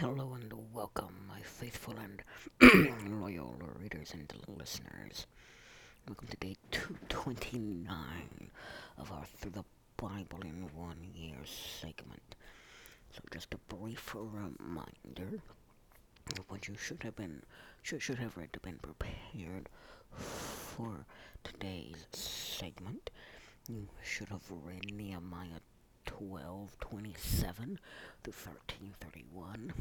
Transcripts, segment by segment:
Hello and welcome, my faithful and loyal readers and listeners. Welcome to day 229 of our Through the Bible in One Year segment. So, just a brief reminder of what you should have been, should, should have read to been prepared for today's segment. You should have read Nehemiah 12:27 through 13:31, 1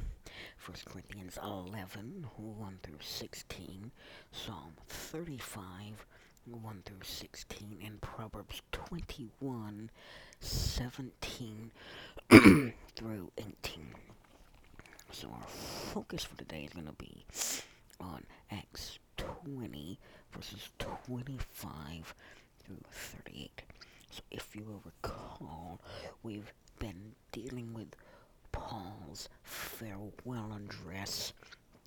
Corinthians 11 1 through 16, Psalm 35 1 through 16, and Proverbs 21 17 through 18. So our focus for today is going to be on Acts 20 verses 25 through 38. So if you will recall, we've been dealing with Paul's farewell address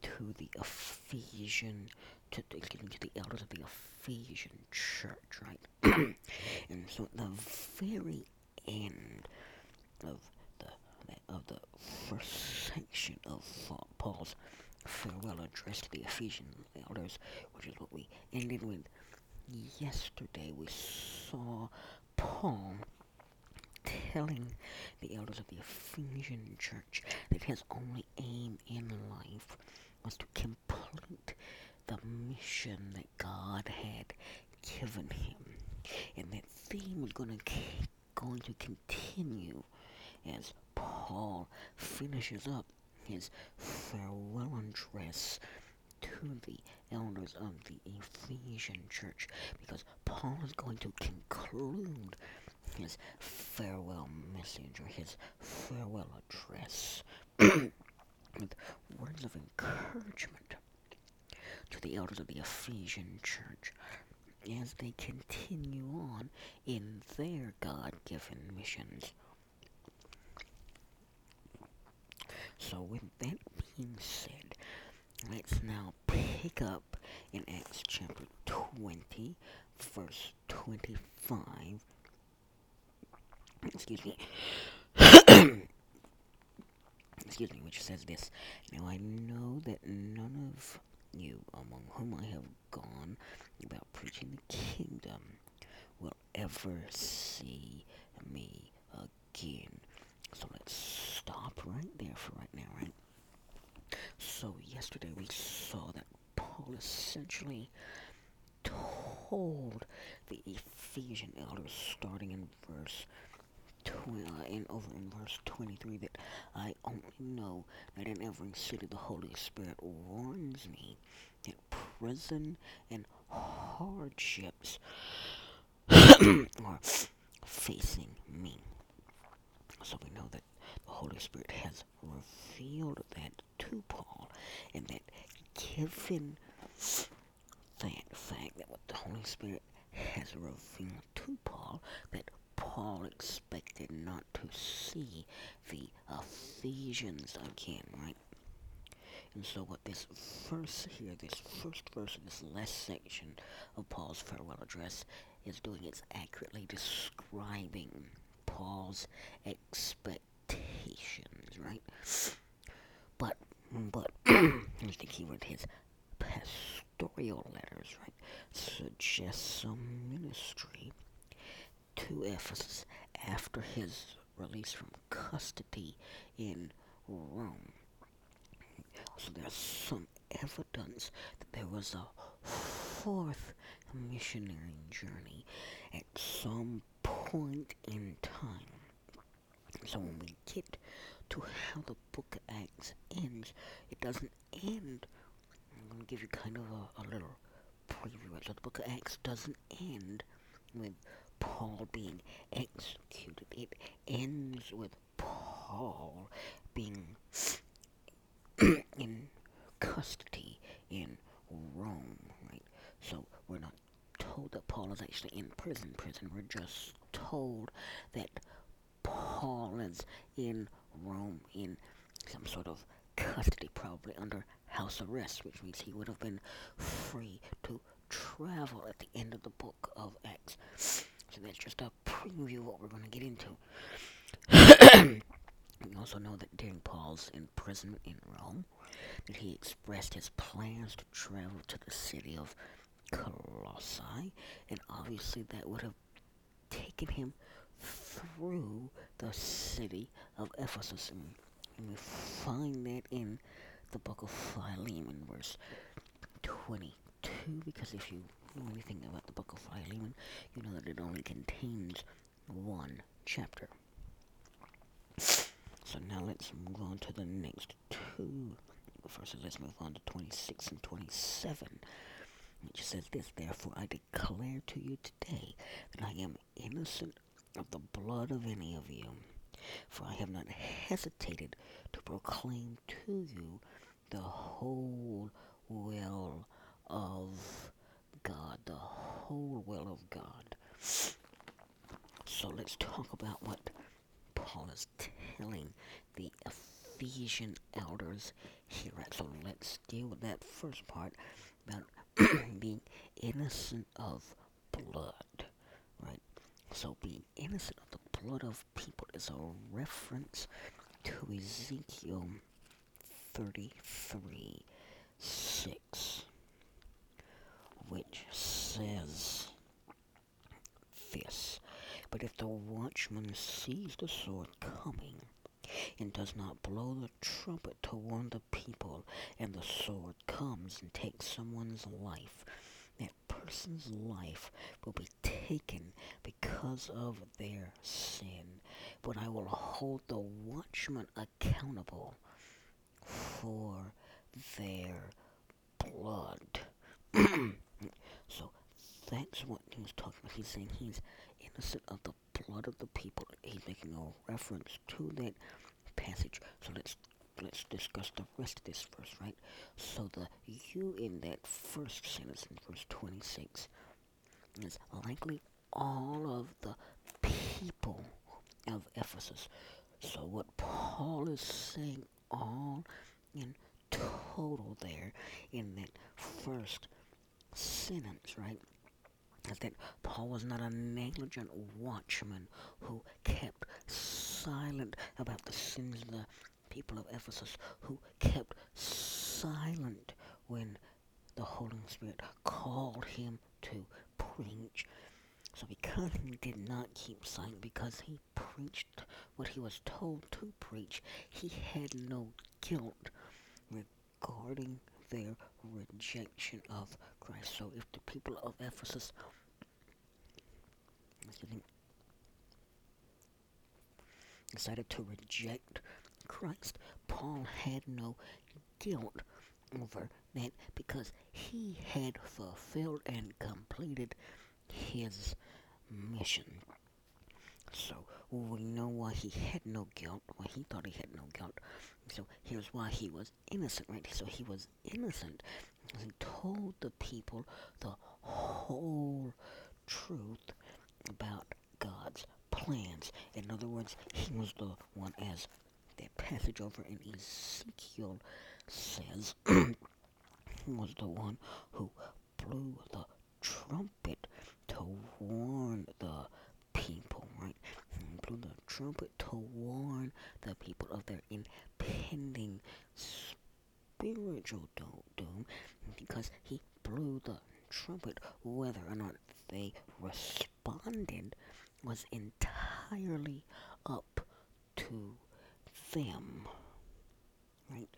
to the Ephesian, to, me, to the elders of the Ephesian church, right? and so at the very end of the of the first section of Paul's farewell address to the Ephesian elders, which is what we ended with yesterday, we saw Paul telling the elders of the Ephesian church that his only aim in life was to complete the mission that God had given him. And that theme was going to going to continue as Paul finishes up his farewell address to the elders of the Ephesian church because Paul is going to conclude his farewell message or his farewell address with words of encouragement to the elders of the Ephesian church as they continue on in their God given missions. So, with that being said, Let's now pick up in Acts chapter 20, verse 25. Excuse me. Excuse me, which says this. Now I know that none of you among whom I have gone about preaching the kingdom will ever see me again. So let's stop right there for right now, right? So yesterday we saw that Paul essentially told the Ephesian elders, starting in verse tw- uh, in over in verse 23, that I only know that in every city the Holy Spirit warns me that prison and hardships are facing me. So we know that Holy Spirit has revealed that to Paul, and that given that fact that what the Holy Spirit has revealed to Paul, that Paul expected not to see the Ephesians again, right? And so what this verse here, this first verse of this last section of Paul's farewell address is doing is accurately describing Paul's right? But, but, here's the keyword, his pastoral letters, right, suggest some ministry to Ephesus after his release from custody in Rome. So there's some evidence that there was a fourth missionary journey at some point in time. So when we get to how the book of Acts ends, it doesn't end. I'm going to give you kind of a, a little preview. So the book of Acts doesn't end with Paul being executed. It ends with Paul being in custody in Rome, right? So we're not told that Paul is actually in prison. Prison. We're just told that Paul is in Rome in some sort of custody, probably under house arrest, which means he would have been free to travel at the end of the book of Acts. So that's just a preview of what we're going to get into. We also know that during Paul's imprisonment in Rome, that he expressed his plans to travel to the city of Colossae, and obviously that would have taken him through the city of Ephesus. And, and we find that in the book of Philemon, verse 22, because if you know anything about the book of Philemon, you know that it only contains one chapter. So now let's move on to the next two. First, let's move on to 26 and 27 which says this Therefore I declare to you today that I am innocent of the blood of any of you, for I have not hesitated to proclaim to you the whole will of God, the whole will of God. So let's talk about what Paul is telling the Ephesian elders here. So let's deal with that first part about being innocent of blood? So being innocent of the blood of people is a reference to Ezekiel 33 6, which says this But if the watchman sees the sword coming, and does not blow the trumpet to warn the people, and the sword comes and takes someone's life, that person's life will be taken because of their sin. But I will hold the watchman accountable for their blood. so that's what he was talking about. He's saying he's innocent of the blood of the people. He's making a reference to that passage. So let's let's discuss the rest of this verse, right? So the you in that first sentence in verse 26 is likely all of the people of Ephesus. So what Paul is saying all in total there in that first sentence, right? Is that Paul was not a negligent watchman who kept silent about the sins of the people of Ephesus, who kept silent when the Holy Spirit called him to preach. So because he did not keep silent, because he preached what he was told to preach, he had no guilt regarding their rejection of Christ. So if the people of Ephesus decided to reject Christ, Paul had no guilt over that because he had fulfilled and completed his mission. So we know why he had no guilt, why he thought he had no guilt. So here's why he was innocent, right? So he was innocent. He told the people the whole truth about God's plans. In other words, he was the one, as that passage over in Ezekiel says, was the one who blew the trumpet to warn the people, right? He blew the trumpet to warn the people of their impending spiritual doom because he blew the trumpet whether or not they responded was entirely up to them. Right?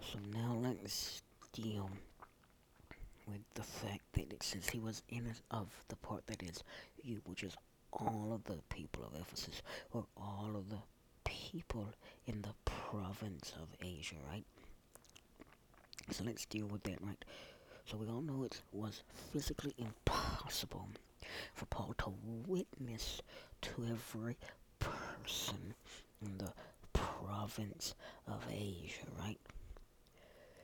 So now let's deal with the fact that it he was in of the part that is you, which is all of the people of Ephesus, or all of the people in the province of Asia, right? So let's deal with that, right? So we all know it was physically impossible for Paul to witness to every person in the province of Asia, right?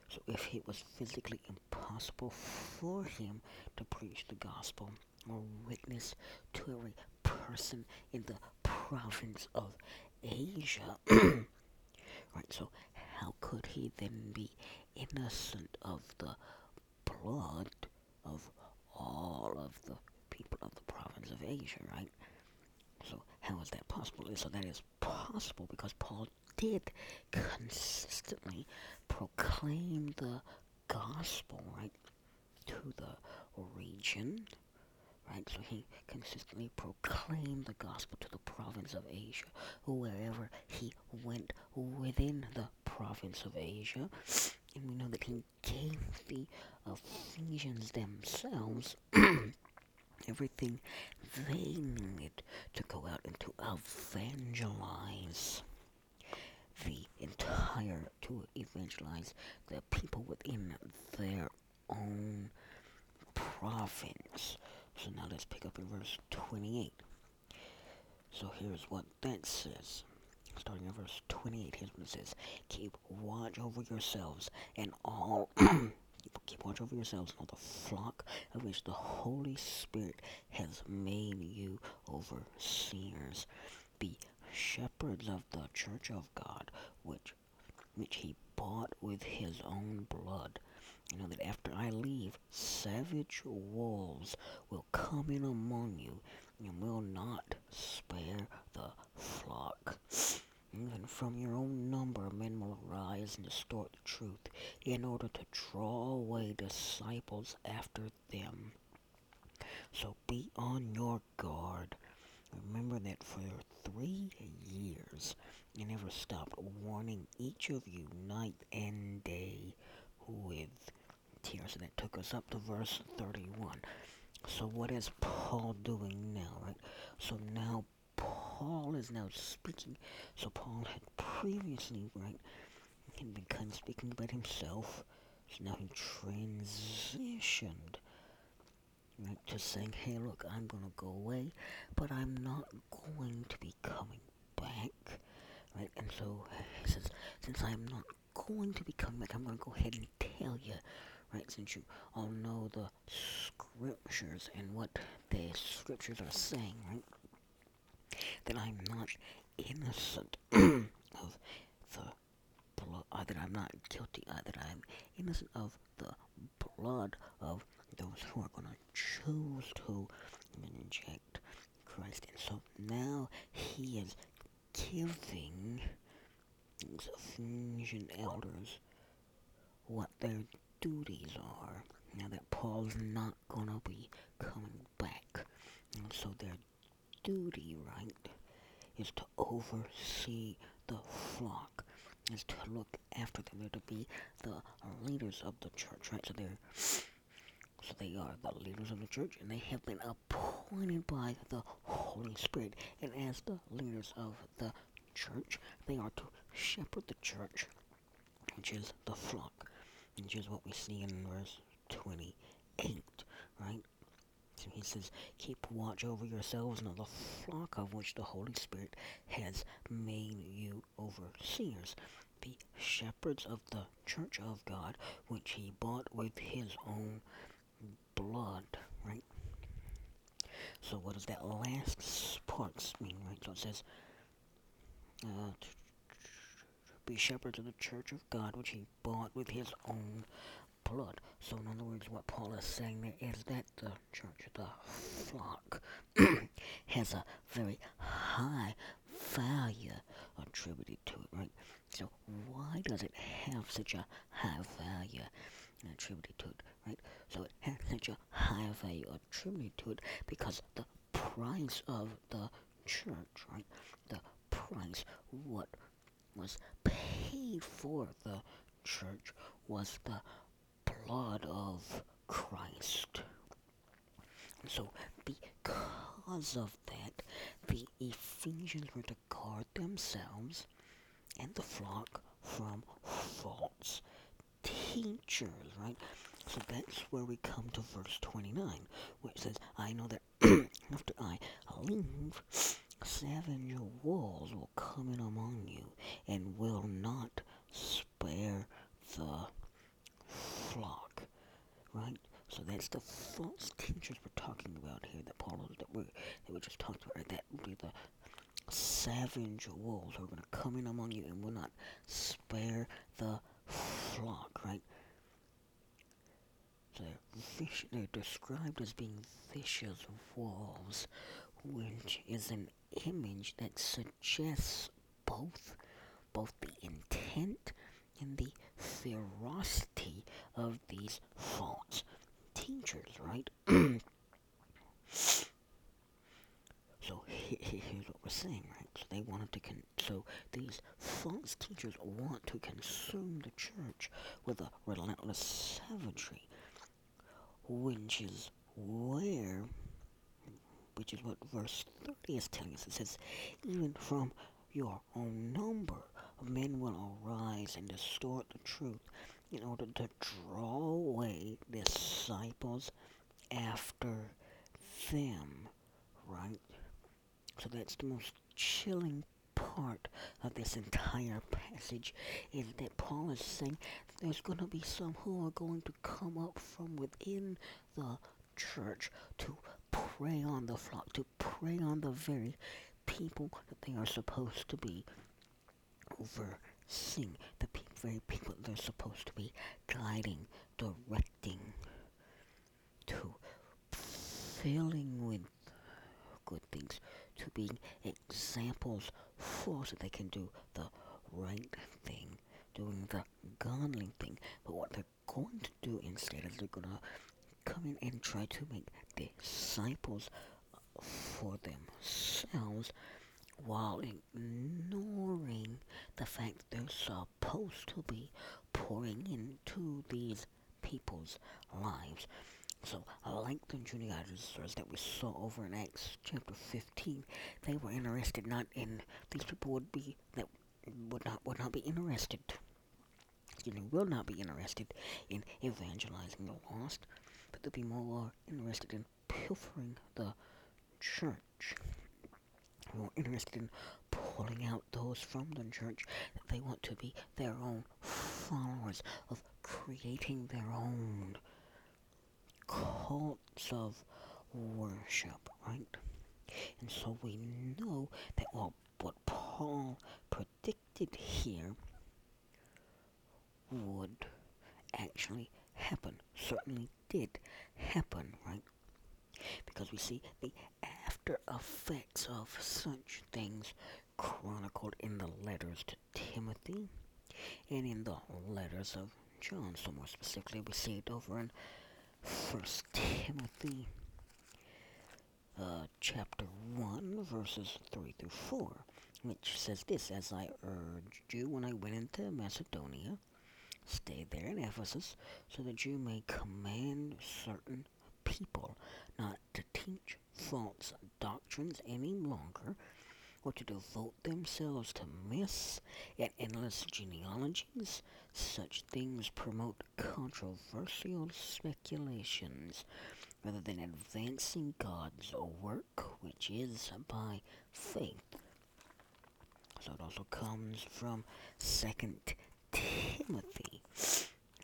So if it was physically impossible for him to preach the gospel or witness to every person in the province of Asia, right? So how could he then be innocent of the blood of all of the people of the province of Asia, right? So how is that possible? So that is possible because Paul did consistently proclaim the gospel, right, to the region, right? So he consistently proclaimed the gospel to the province of Asia, wherever he went within the province of Asia. And we know that he gave the Ephesians themselves everything they needed to go out and to evangelize the entire, to evangelize the people within their own province. So now let's pick up in verse 28. So here's what that says. Starting in verse 28, here's what it says. Keep watch over yourselves and all keep watch over yourselves all the flock of which the Holy Spirit has made you overseers. Be shepherds of the church of God, which which he bought with his own blood. You know that after I leave, savage wolves will come in among you and will not spare the flock. From your own number, men will arise and distort the truth in order to draw away disciples after them. So be on your guard. Remember that for three years I never stopped warning each of you night and day with tears. And that took us up to verse 31. So what is Paul doing now, right? So now Paul is now speaking. So Paul had previously, right, had of speaking about himself. So now he transitioned, right, to saying, hey, look, I'm going to go away, but I'm not going to be coming back, right? And so he says, since I'm not going to be coming back, I'm going to go ahead and tell you, right, since you all know the scriptures and what the scriptures are saying, right? That I'm not innocent of the blood, uh, that I'm not guilty, uh, that I'm innocent of the blood of those who are going to choose to reject Christ. And so now he is giving these Ephesian elders what their duties are. Now that Paul's not going to be coming back. And so their duty, right, is to oversee the flock, is to look after them. They're to be the leaders of the church, right? So they're so they are the leaders of the church, and they have been appointed by the Holy Spirit. And as the leaders of the church, they are to shepherd the church, which is the flock, which is what we see in verse 28, right? So he says, Keep watch over yourselves and the flock of which the Holy Spirit has made you overseers. Be shepherds of the church of God, which he bought with his own blood, right? So what does that last part mean, right? So it says, uh, be shepherds of the church of God, which he bought with his own So in other words, what Paul is saying there is that the church, the flock, has a very high value attributed to it, right? So why does it have such a high value attributed to it, right? So it has such a high value attributed to it because the price of the church, right? The price, what was paid for the church was the blood of Christ. So, because of that, the Ephesians were to guard themselves and the flock from false teachers, right? So that's where we come to verse 29, which says, I know that after I leave, seven wolves will come in among you and will not spare the flock, right? So that's the false teachers we're talking about here that Paul that we that we just talked about. Right? That would be the savage wolves who are going to come in among you and will not spare the flock, right? So they're, they're described as being vicious wolves, which is an image that suggests both both the intent and the ferocity of these false teachers, right? so here's what we're saying, right? So they wanted to con- so these false teachers want to consume the church with a relentless savagery, which is where which is what verse 30 is telling us. It says, even from your own number men will arise and distort the truth in order to draw away disciples after them, right? So that's the most chilling part of this entire passage is that Paul is saying there's going to be some who are going to come up from within the church to prey on the flock, to prey on the very people that they are supposed to be overseeing, the very people they're supposed to be guiding, directing, to filling with good things, to being examples for so they can do the right thing, doing the godly thing. But what they're going to do instead is they're going to come in and try to make disciples for themselves while ignoring the fact that they're supposed to be pouring into these people's lives. So, like the Judaizers that we saw over in Acts chapter 15, they were interested not in these people would be that would not would not be interested. Excuse me, will not be interested in evangelizing the lost, but they'll be more interested in pilfering the church. More interested in pulling out those from the church that they want to be their own followers, of creating their own cults of worship, right? And so we know that well, what Paul predicted here would actually happen, certainly did happen, right? Because we see the after effects of such things chronicled in the letters to Timothy and in the letters of John. So more specifically, we see it over in First Timothy uh, chapter 1, verses 3 through 4, which says this, As I urged you when I went into Macedonia, stay there in Ephesus, so that you may command certain people not to teach false doctrines any longer, or to devote themselves to myths and endless genealogies. Such things promote controversial speculations rather than advancing God's work, which is by faith. So it also comes from Second Timothy.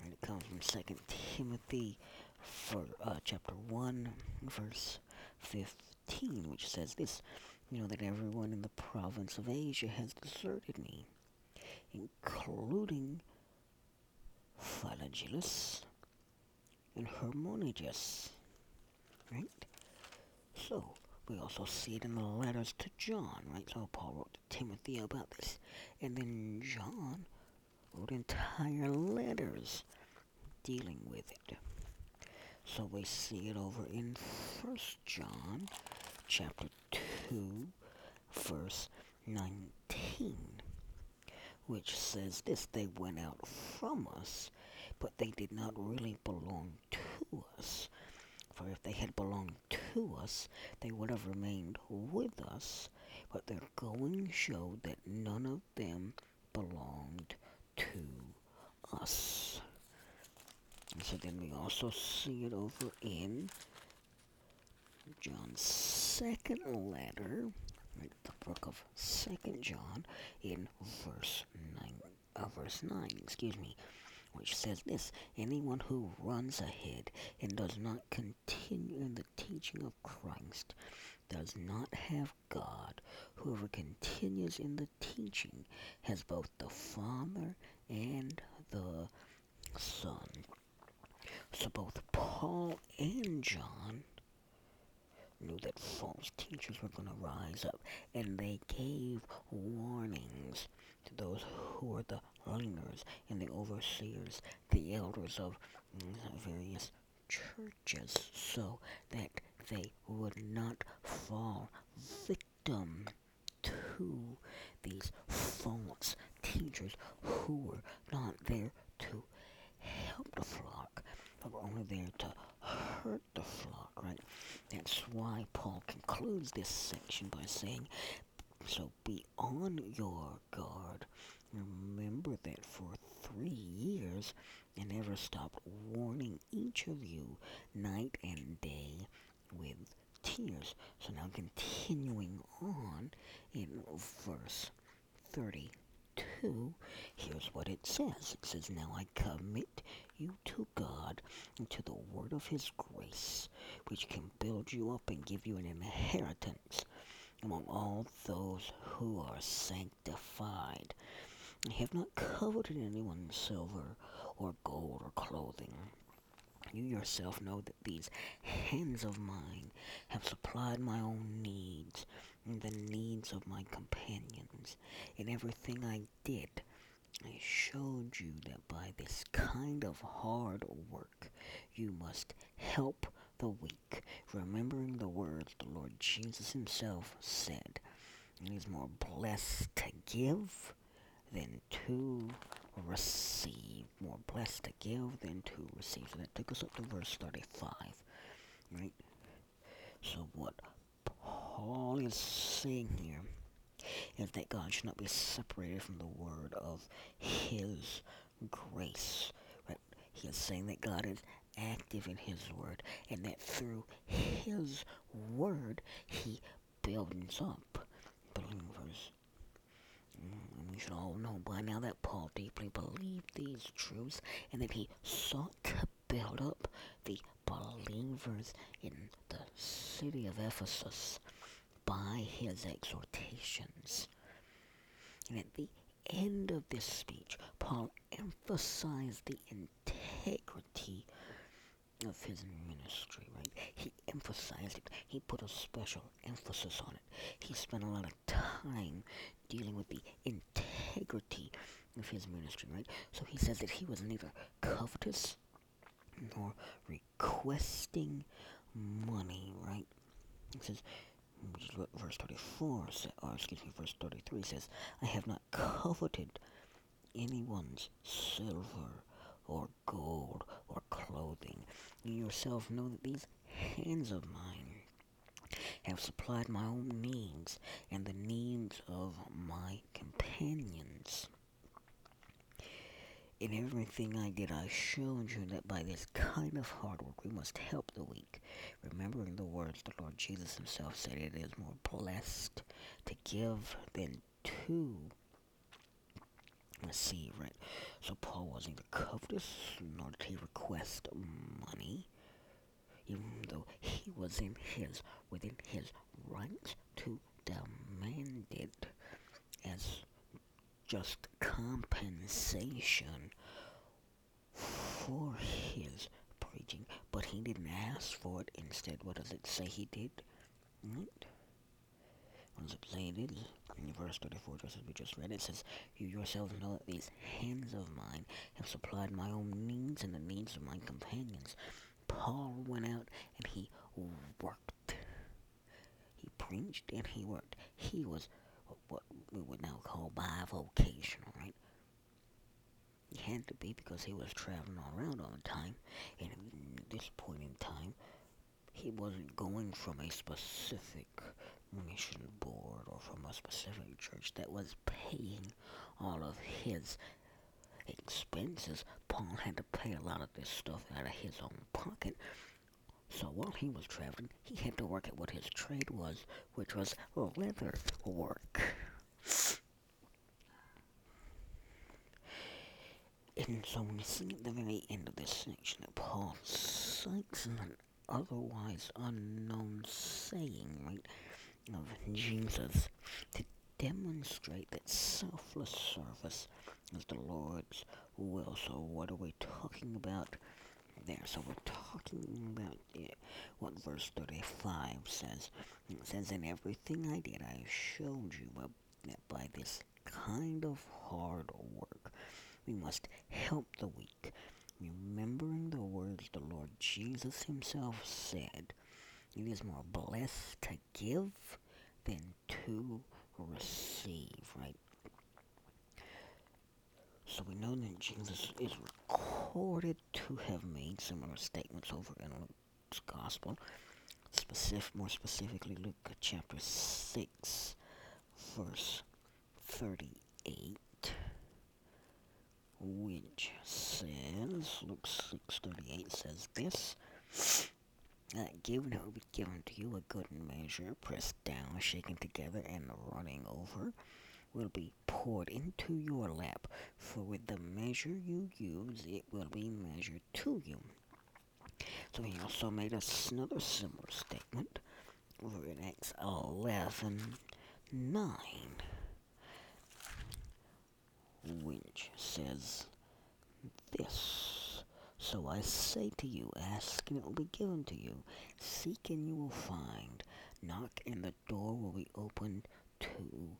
And it comes from Second Timothy for uh, chapter one, verse fifteen, which says this: You know that everyone in the province of Asia has deserted me, including Phygelus and Hermogenes. Right? So we also see it in the letters to John, right? So Paul wrote to Timothy about this, and then John wrote entire letters dealing with it. So we see it over in First John chapter 2 verse 19 which says this they went out from us but they did not really belong to us for if they had belonged to us they would have remained with us but their going showed that none of them belonged to us. So then we also see it over in John's second letter, right, the book of Second John, in verse nine, uh, verse nine, excuse me, which says this: Anyone who runs ahead and does not continue in the teaching of Christ does not have God. Whoever continues in the teaching has both the Father and the Son. So both Paul and John knew that false teachers were going to rise up, and they gave warnings to those who were the leaders and the overseers, the elders of various churches, so that they would not fall victim to these false teachers who were not there to help the flock, but were only there to hurt the flock, right? That's why Paul concludes this section by saying, So be on your guard. Remember that for three years I never stopped warning each of you night and day with tears. So now continuing on in verse 32, here's what it says. It says, Now I commit you to God and to the word of his grace, which can build you up and give you an inheritance among all those who are sanctified. I have not coveted anyone's silver or gold or clothing. You yourself know that these hands of mine have supplied my own needs and the needs of my companions. In everything I did, I showed you that by this kind of hard work you must help the weak, remembering the words the Lord Jesus himself said. It is more blessed to give than to receive. More blessed to give than to receive. So that took us up to verse 35. Right? So what Paul is saying here is that God should not be separated from the word of his grace. Right? He is saying that God is active in his word and that through his word he builds up believers. And we should all know by now that Paul deeply believed these truths and that he sought to build up the believers in the city of Ephesus by his exhortations. And at the end of this speech, Paul emphasized the integrity of his ministry, right? He emphasized it. He put a special emphasis on it. He spent a lot of time dealing with the integrity of his ministry, right? So he says that he was neither covetous nor requesting money, right? He says, verse 34, or excuse me, verse 33 says, I have not coveted anyone's silver or gold or clothing. You yourself know that these hands of mine have supplied my own needs and the needs of my companions. In everything I did, I showed you that by this kind of hard work we must help the weak, remembering the words the Lord Jesus himself said, it is more blessed to give than to receive, right? So Paul was neither covetous nor did he request money, even though he was in his within his rights to demand it as just compensation for his preaching, but he didn't ask for it. Instead, what does it say he did? Right? What does it say it is? In verse 34, just as we just read, it says, You yourselves know that these hands of mine have supplied my own needs and the needs of my companions. Paul went out and he worked. He preached and he worked. He was what we would now call bivocational, right? He had to be because he was traveling around all the time. And at this point in time, he wasn't going from a specific mission board or from a specific church that was paying all of his expenses. Paul had to pay a lot of this stuff out of his own pocket. So while he was traveling, he had to work at what his trade was, which was leather work. And so we see at the very end of this section that Paul cites an otherwise unknown saying, right, of Jesus to demonstrate that selfless service is the Lord's will. So what are we talking about? There. So we're talking about it, what verse 35 says. It says, In everything I did, I showed you that by this kind of hard work, we must help the weak, remembering the words the Lord Jesus himself said. It is more blessed to give than to receive, right? So we know that Jesus is recorded to have made similar statements over in Luke's Gospel. Specific, more specifically, Luke chapter 6, verse 38, which says, Luke 6.38 says this, uh, given will be given to you a good measure, pressed down, shaken together, and running over, will be poured into your lap, for with the measure you use, it will be measured to you. So he also made another similar statement over in Acts 11, 9, which says this. So I say to you, ask and it will be given to you. Seek and you will find. Knock and the door will be opened to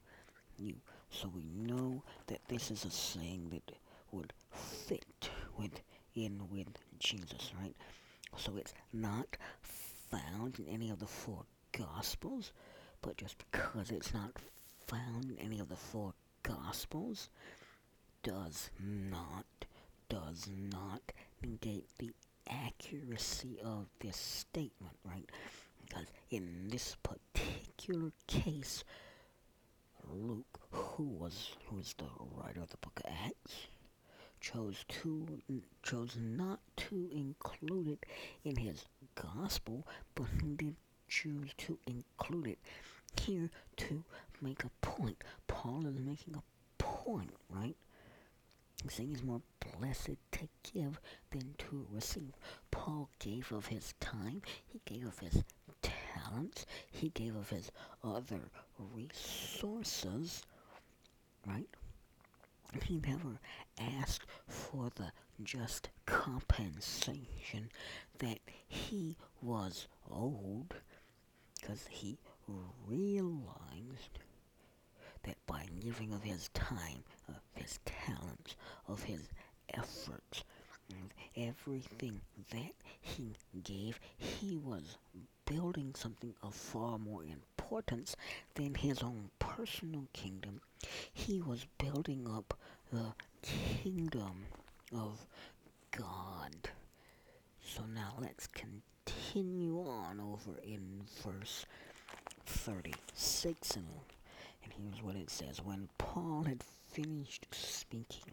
So we know that this is a saying that would fit within with Jesus, right? So it's not found in any of the four Gospels, but just because it's not found in any of the four Gospels does not, does not negate the accuracy of this statement, right? Because in this particular case, Luke, who was who is the writer of the book of Acts, chose to chose not to include it in his gospel, but he did choose to include it here to make a point. Paul is making a point, right? He's saying it's more blessed to give than to receive. Paul gave of his time, he gave of his he gave of his other resources, right? He never asked for the just compensation that he was owed because he realized that by giving of his time, of his talents, of his efforts, everything that he gave, he was building something of far more importance than his own personal kingdom. He was building up the kingdom of God. So now let's continue on over in verse 36 and, here's what it says. When Paul had finished speaking,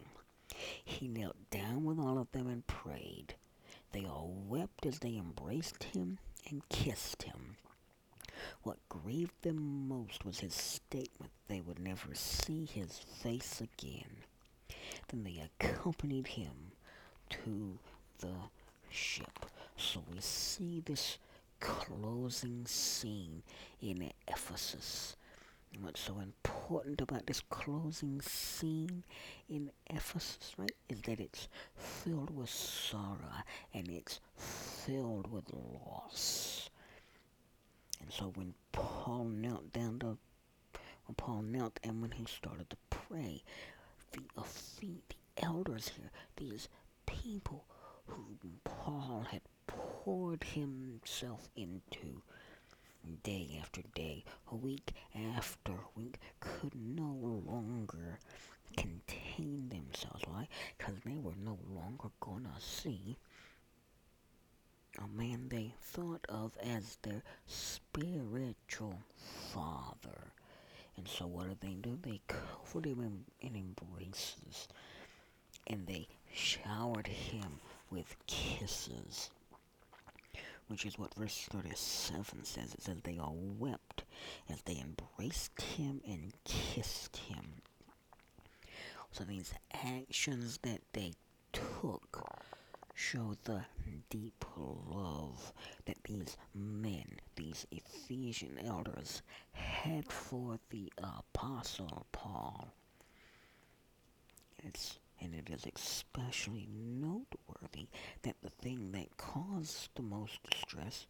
he knelt down with all of them and prayed. They all wept as they embraced him and kissed him. What grieved them most was his statement they would never see his face again. Then they accompanied him to the ship. So we see this closing scene in Ephesus. What's so important about this closing scene in Ephesus, right, is that it's filled with sorrow and it's filled with loss. And so when Paul knelt down to, when Paul knelt and when he started to pray, the, uh, the, the elders here, these people who Paul had poured himself into, day after day, week after week, could no longer contain themselves. Why? Because they were no longer to see a man they thought of as their spiritual father. And so what do they do? They covered him in embraces and they showered him with kisses which is what verse 37 says. It says they all wept as they embraced him and kissed him. So these actions that they took show the deep love that these men, these Ephesian elders, had for the Apostle Paul. It's, and it is especially noteworthy that the thing that caused the most distress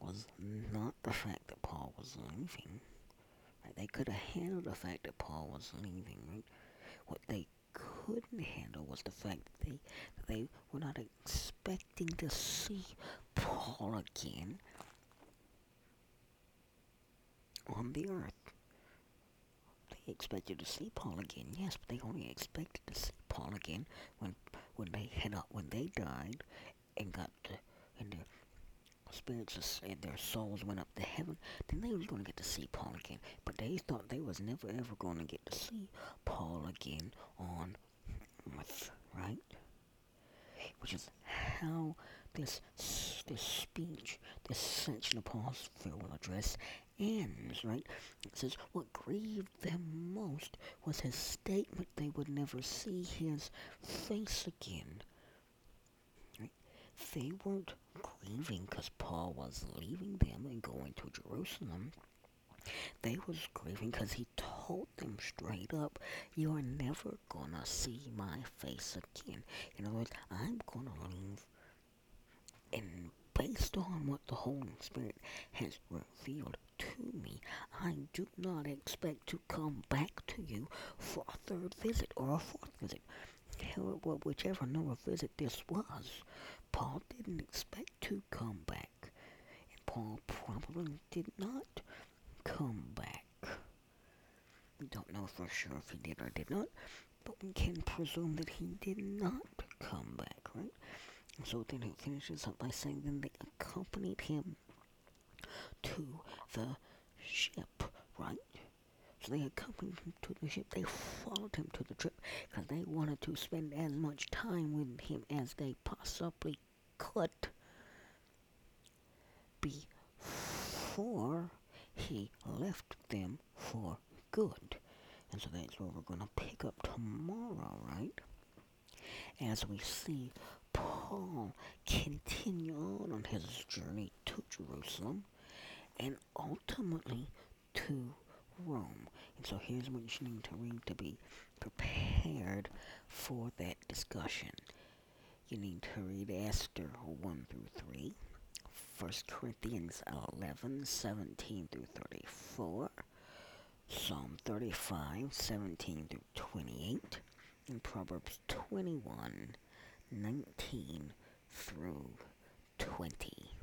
was not the fact that Paul was leaving. Right? They could have handled the fact that Paul was leaving. Right? What they couldn't handle was the fact that they, that they were not expecting to see Paul again on the earth. Expected to see Paul again, yes, but they only expected to see Paul again when when they had up when they died and got to, and their spirits and their souls went up to heaven. Then they was to get to see Paul again, but they thought they was never ever going to get to see Paul again on earth, right? Which is how this this speech, this section of Paul's farewell address ends, right? It says, What grieved them most was his statement they would never see his face again. Right? They weren't grieving because Paul was leaving them and going to Jerusalem. They was grieving because he told them straight up, you're never gonna see my face again. In other words, I'm gonna leave and based on what the Holy Spirit has revealed to me, I do not expect to come back to you for a third visit or a fourth visit. However, whichever number visit this was, Paul didn't expect to come back. And Paul probably did not come back. We don't know for sure if he did or did not, but we can presume that he did not come back, right? So then he finishes up by saying, then they accompanied him to the ship, right? So they accompanied him to the ship. They followed him to the trip because they wanted to spend as much time with him as they possibly could before he left them for good. And so that's where we're going to pick up tomorrow, right? As we see Paul continued on his journey to Jerusalem and ultimately to Rome. And so here's what you need to read to be prepared for that discussion. You need to read Esther 1 through 3, 1 Corinthians 11, 17 through 34, Psalm 35, 17 through 28, and Proverbs 21, 19 through 20.